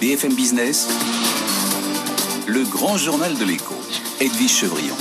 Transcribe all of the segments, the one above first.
BFM Business, le grand journal de l'écho, Edwige Chevrillon.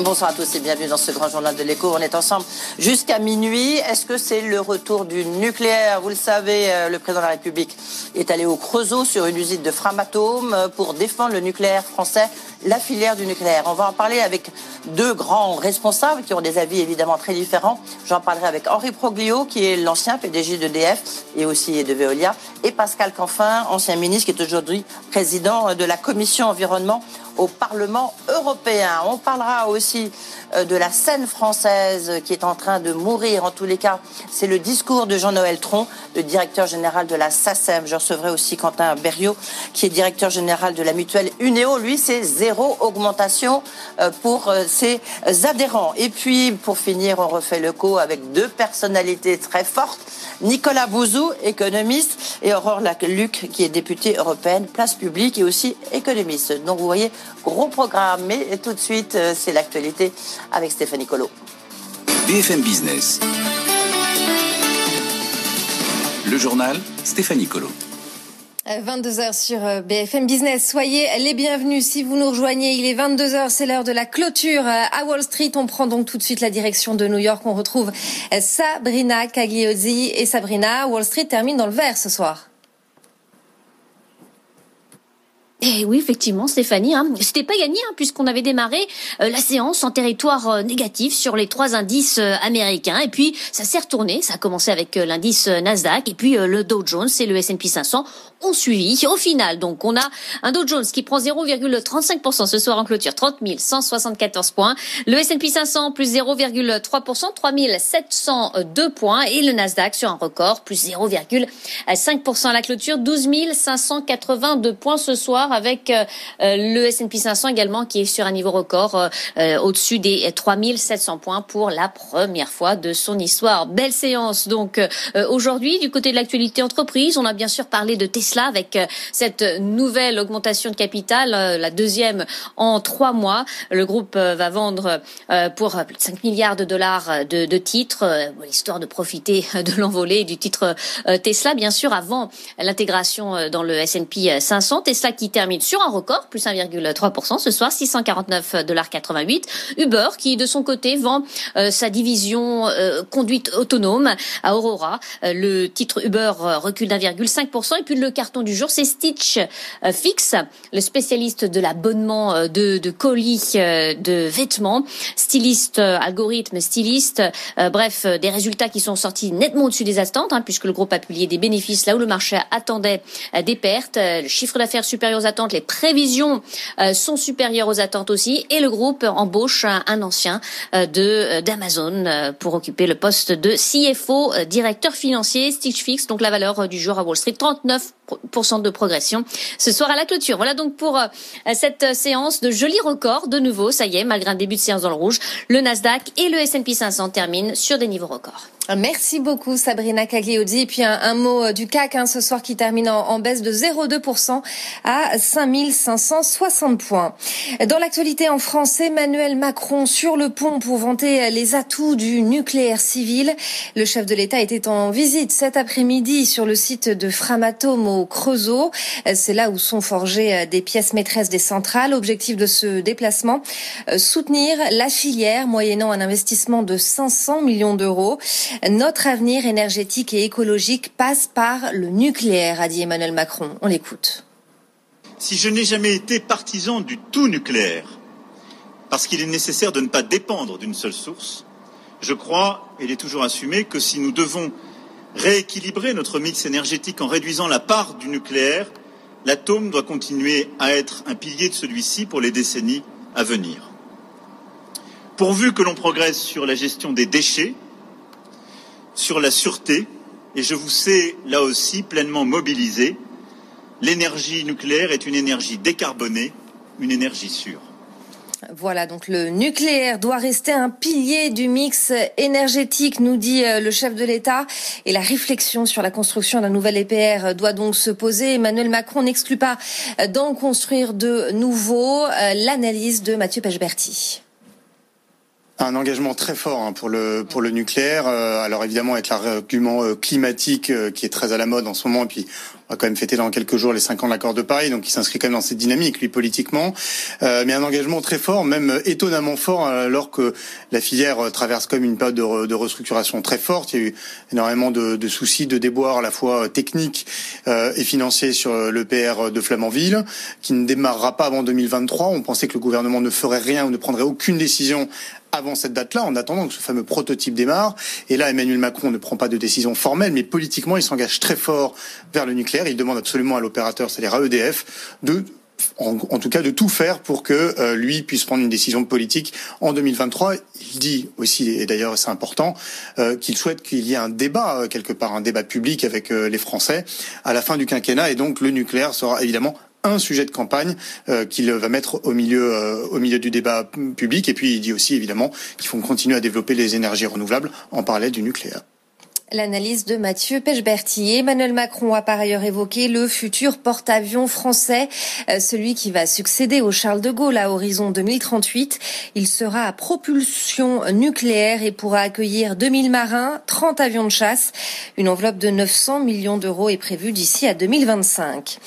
Bonsoir à tous et bienvenue dans ce grand journal de l'écho. On est ensemble jusqu'à minuit. Est-ce que c'est le retour du nucléaire? Vous le savez, euh, le président de la République est allé au Creusot sur une usine de Framatome euh, pour défendre le nucléaire français, la filière du nucléaire. On va en parler avec deux grands responsables qui ont des avis évidemment très différents. J'en parlerai avec Henri Proglio, qui est l'ancien PDG d'EDF et aussi de Veolia, et Pascal Canfin, ancien ministre, qui est aujourd'hui président de la commission environnement au Parlement européen. On parlera aussi euh, de la scène française qui est en train de mourir. En tous les cas, c'est le discours de Jean-Noël Tron, le directeur général de la SACEM. Je recevrai aussi Quentin Berriot, qui est directeur général de la mutuelle Uneo. Lui, c'est zéro augmentation euh, pour euh, ses adhérents. Et puis, pour finir, on refait le coup avec deux personnalités très fortes. Nicolas Bouzou, économiste, et Aurore Luc, qui est députée européenne, place publique et aussi économiste. Donc vous voyez, gros programme. Mais tout de suite, c'est l'actualité avec Stéphanie Colo. BFM Business. Le journal Stéphanie Colo. 22h sur BFM Business. Soyez les bienvenus si vous nous rejoignez. Il est 22h, c'est l'heure de la clôture à Wall Street. On prend donc tout de suite la direction de New York. On retrouve Sabrina Cagliozzi. Et Sabrina, Wall Street termine dans le vert ce soir. Et oui, effectivement, Stéphanie, hein, c'était pas gagné hein, puisqu'on avait démarré euh, la séance en territoire euh, négatif sur les trois indices euh, américains. Et puis, ça s'est retourné. Ça a commencé avec l'indice Nasdaq et puis le Dow Jones et le S&P 500 ont suivi. Au final, donc, on a un Dow Jones qui prend 0,35% ce soir en clôture, 30 174 points. Le S&P 500 plus 0,3%, 3 702 points. Et le Nasdaq sur un record, plus 0,5% à la clôture, 12 582 points ce soir avec euh, euh, le S&P 500 également qui est sur un niveau record euh, au-dessus des 3700 points pour la première fois de son histoire. Belle séance donc aujourd'hui du côté de l'actualité entreprise. On a bien sûr parlé de Tesla avec cette nouvelle augmentation de capital, la deuxième en trois mois. Le groupe va vendre pour plus de 5 milliards de dollars de, de titres, histoire de profiter de l'envolée du titre Tesla, bien sûr, avant l'intégration dans le S&P 500. Tesla qui termine termine sur un record, plus 1,3% ce soir, 649,88 Uber qui de son côté vend euh, sa division euh, conduite autonome à Aurora. Euh, le titre Uber recule d'1,5% et puis le carton du jour c'est Stitch Fix, le spécialiste de l'abonnement de, de, colis de vêtements, styliste, algorithme, styliste, bref des résultats qui sont sortis nettement au-dessus des attentes hein, puisque le groupe a publié des bénéfices là où le marché attendait des pertes, le chiffre d'affaires supérieur aux les prévisions euh, sont supérieures aux attentes aussi, et le groupe embauche un, ancien euh, de euh, d'Amazon pour occuper le poste de CFO, directeur financier, Stitch Fix, donc la valeur du jour à Wall Street, 39% de progression ce soir à la clôture. Voilà donc pour cette séance de jolis records de nouveau. Ça y est, malgré un début de séance dans le rouge, le Nasdaq et le S&P 500 terminent sur des niveaux records. Merci beaucoup Sabrina Cagliodi. Et puis un, mot euh, du CAC hein, ce soir qui termine en, baisse de 0,2% à 5560 points. Dans l'actualité en France, Emmanuel Macron sur le pont pour vanter les atouts du nucléaire civil. Le chef de l'État était en visite cet après-midi sur le site de Framatome au Creusot. C'est là où sont forgées des pièces maîtresses des centrales. Objectif de ce déplacement, euh, soutenir la filière moyennant un investissement de 500 millions d'euros. Notre avenir énergétique et écologique passe par le nucléaire, a dit Emmanuel Macron. On l'écoute. Si je n'ai jamais été partisan du tout nucléaire, parce qu'il est nécessaire de ne pas dépendre d'une seule source, je crois, et il est toujours assumé, que si nous devons rééquilibrer notre mix énergétique en réduisant la part du nucléaire, l'atome doit continuer à être un pilier de celui-ci pour les décennies à venir. Pourvu que l'on progresse sur la gestion des déchets, sur la sûreté et je vous sais là aussi pleinement mobilisé. L'énergie nucléaire est une énergie décarbonée, une énergie sûre. Voilà, donc le nucléaire doit rester un pilier du mix énergétique, nous dit euh, le chef de l'État. Et la réflexion sur la construction d'un nouvel EPR doit donc se poser. Emmanuel Macron n'exclut pas d'en construire de nouveaux. Euh, l'analyse de Mathieu Pechberti un engagement très fort hein, pour le pour le nucléaire. Euh, alors évidemment avec l'argument euh, climatique euh, qui est très à la mode en ce moment, et puis on va quand même fêter dans quelques jours les cinq ans de l'accord de Paris, donc il s'inscrit quand même dans cette dynamique lui politiquement, mais un engagement très fort, même étonnamment fort, alors que la filière traverse comme une période de, de, restructuration très forte. Il y a eu énormément de, de soucis, de déboires à la fois techniques et financiers sur le PR de Flamanville, qui ne démarrera pas avant 2023. On pensait que le gouvernement ne ferait rien ou ne prendrait aucune décision avant cette date-là, en attendant que ce fameux prototype démarre. Et là, Emmanuel Macron ne prend pas de décision formelle, mais politiquement, il s'engage très fort vers le nucléaire. Il demande absolument à l'opérateur, c'est-à-dire à EDF, de en, tout cas de tout faire pour que euh, lui puisse prendre une décision politique en 2023. Il dit aussi, et d'ailleurs c'est important, euh, qu'il souhaite qu'il y ait un débat, euh, quelque part un débat public avec les Français à la fin du quinquennat, et donc le nucléaire sera évidemment un sujet de campagne euh, qu'il va mettre au milieu, euh, au milieu du débat public. Et puis il dit aussi évidemment qu'il faut continuer à développer les énergies renouvelables en parallèle du nucléaire. L'analyse de Mathieu Pechberti. Emmanuel Macron a par ailleurs évoqué le futur porte-avions français, euh, celui qui va succéder au Charles de Gaulle à horizon 2038. Il sera à propulsion nucléaire et pourra accueillir 2000 marins, 30 avions de chasse. Une enveloppe de 900 millions d'euros est prévue d'ici à 2025.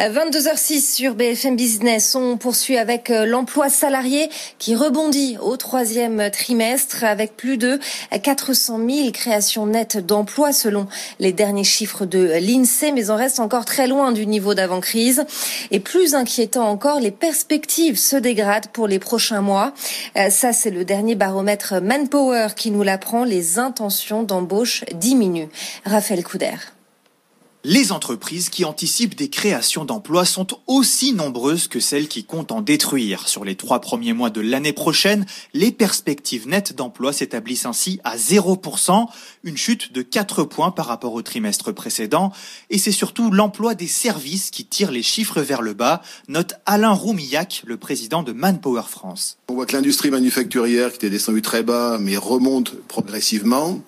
22h06 sur BFM Business. On poursuit avec euh, l'emploi salarié qui rebondit au troisième trimestre avec plus de 400 000 créations nettes d'emplois selon les derniers chiffres de l'INSEE, mais on reste encore très loin du niveau d'avant-crise. Et plus inquiétant encore, les perspectives se dégradent pour les prochains mois. Euh, ça, c'est le dernier baromètre Manpower qui nous l'apprend. Les intentions d'embauche diminuent. Raphaël Couder. Les entreprises qui anticipent des créations d'emplois sont aussi nombreuses que celles qui comptent en détruire. Sur les trois premiers mois de l'année prochaine, les perspectives nettes d'emploi s'établissent ainsi à 0%, une chute de 4 points par rapport au trimestre précédent. Et c'est surtout l'emploi des services qui tire les chiffres vers le bas, note Alain Roumillac, le président de Manpower France. On voit que l'industrie manufacturière qui était descendue très bas, mais remonte progressivement.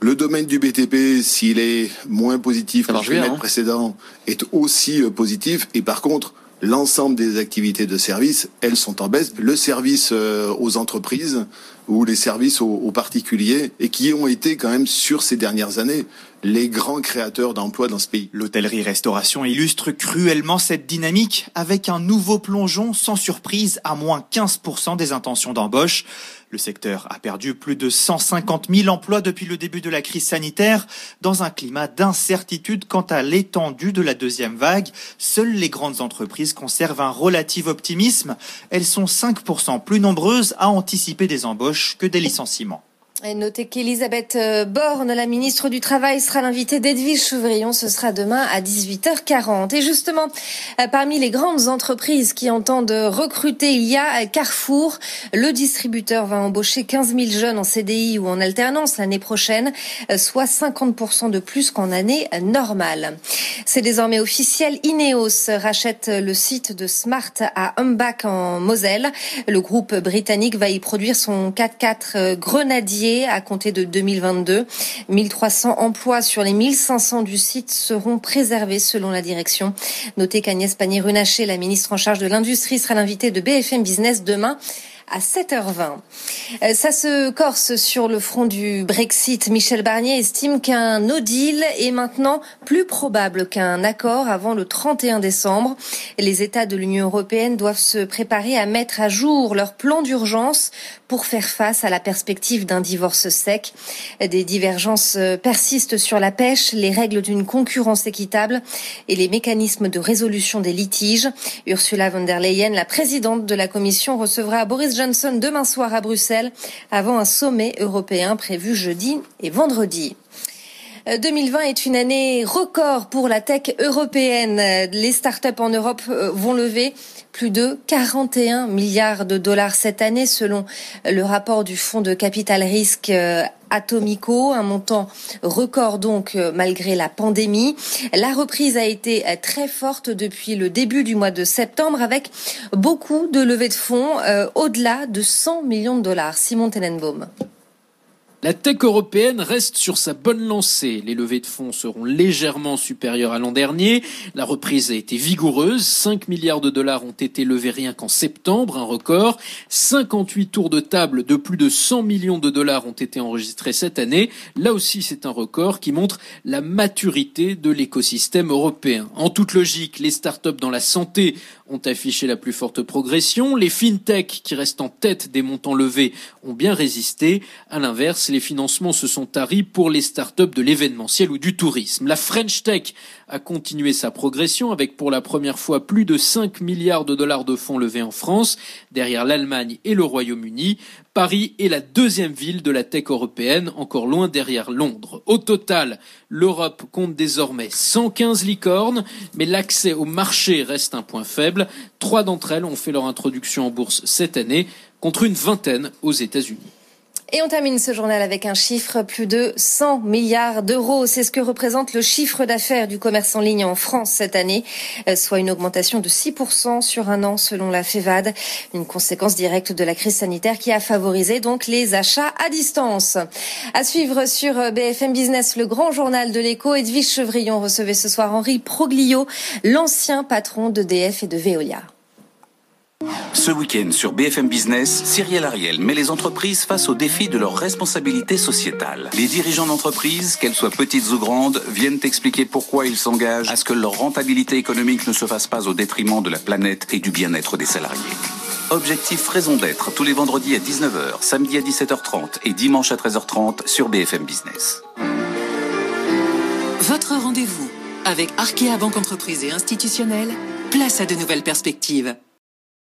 Le domaine du BTP, s'il est moins positif que le trimestre hein. précédent, est aussi euh, positif. Et par contre, l'ensemble des activités de service, elles sont en baisse. Le service euh, aux entreprises ou les services aux, particuliers et qui ont été quand même sur ces dernières années les grands créateurs d'emplois dans ce pays. L'hôtellerie-restauration illustre cruellement cette dynamique avec un nouveau plongeon sans surprise à moins 15% des intentions d'embauche. Le secteur a perdu plus de 150 000 emplois depuis le début de la crise sanitaire. Dans un climat d'incertitude quant à l'étendue de la deuxième vague, seules les grandes entreprises conservent un relatif optimisme. Elles sont 5% plus nombreuses à anticiper des embauches que des licenciements. Notez qu'Elisabeth euh, Borne, la ministre du Travail, sera l'invitée d'Edwige Chevrillon. Ce sera demain à 18h40. Et justement, euh, parmi les grandes entreprises qui entendent recruter, il y a Carrefour. Le distributeur va embaucher 15 000 jeunes en CDI ou en alternance l'année prochaine, euh, soit 50% de plus qu'en année normale. C'est désormais officiel. Ineos rachète le site de Smart à Humbach en Moselle. Le groupe britannique va y produire son 4x4 Grenadier à compter de 2022. 1300 emplois sur les 1500 du site seront préservés selon la direction. Notez qu'Agnès Pannier-Runacher, la ministre en charge de l'industrie, sera l'invitée de BFM Business demain à 7h20. Euh, ça se corse sur le front du Brexit. Michel Barnier estime qu'un no deal est maintenant plus probable qu'un accord avant le 31 décembre. Les États de l'Union européenne doivent se préparer à mettre à jour leur plan d'urgence pour faire face à la perspective d'un divorce sec. Des divergences persistent sur la pêche, les règles d'une concurrence équitable et les mécanismes de résolution des litiges. Ursula von der Leyen, la présidente de la Commission, recevra Boris Johnson demain soir à Bruxelles avant un sommet européen prévu jeudi et vendredi. 2020 est une année record pour la tech européenne. Les startups en Europe euh, vont lever plus de 41 milliards de dollars cette année selon le rapport du fonds de capital risque euh, Atomico, un montant record donc euh, malgré la pandémie. La reprise a été très forte depuis le début du mois de septembre avec beaucoup de levées de fonds au-delà de 100 millions de dollars. Simon Tenenbaum. La tech européenne reste sur sa bonne lancée. Les levées de fonds seront légèrement supérieures à l'an dernier. La reprise a été vigoureuse. 5 milliards de dollars ont été levés rien qu'en septembre, un record. 58 tours de table de plus de 100 millions de dollars ont été enregistrés cette année. Là aussi, c'est un record qui montre la maturité de l'écosystème européen. En toute logique, les startups dans la santé ont affiché la plus forte progression. Les fintech, qui restent en tête des montants levés, ont bien résisté. À l'inverse, les financements se sont taris pour les startups de l'événementiel ou du tourisme. La French Tech a continué sa progression avec pour la première fois plus de 5 milliards de dollars de fonds levés en France, derrière l'Allemagne et le Royaume-Uni. Paris est la deuxième ville de la tech européenne, encore loin derrière Londres. Au total, l'Europe compte désormais 115 licornes, mais l'accès au marché reste un point faible. Trois d'entre elles ont fait leur introduction en bourse cette année, contre une vingtaine aux États-Unis. Et on termine ce journal avec un chiffre, plus de 100 milliards d'euros. C'est ce que représente le chiffre d'affaires du commerce en ligne en France cette année, euh, soit une augmentation de 6% sur un an selon la FEVAD, une conséquence directe de la crise sanitaire qui a favorisé donc les achats à distance. À suivre sur euh, BFM Business, le grand journal de l'écho, Edwige Chevrillon recevait ce soir Henri Proglio, l'ancien patron d'EDF et de Veolia. Ce week-end sur BFM Business, Cyril Ariel met les entreprises face au défi de leur responsabilité sociétale. Les dirigeants d'entreprises, qu'elles soient petites ou grandes, viennent expliquer pourquoi ils s'engagent à ce que leur rentabilité économique ne se fasse pas au détriment de la planète et du bien-être des salariés. Objectif raison d'être tous les vendredis à 19h, samedi à 17h30 et dimanche à 13h30 sur BFM Business. Votre rendez-vous avec Arkea Banque Entreprise et Institutionnelle, place à de nouvelles perspectives.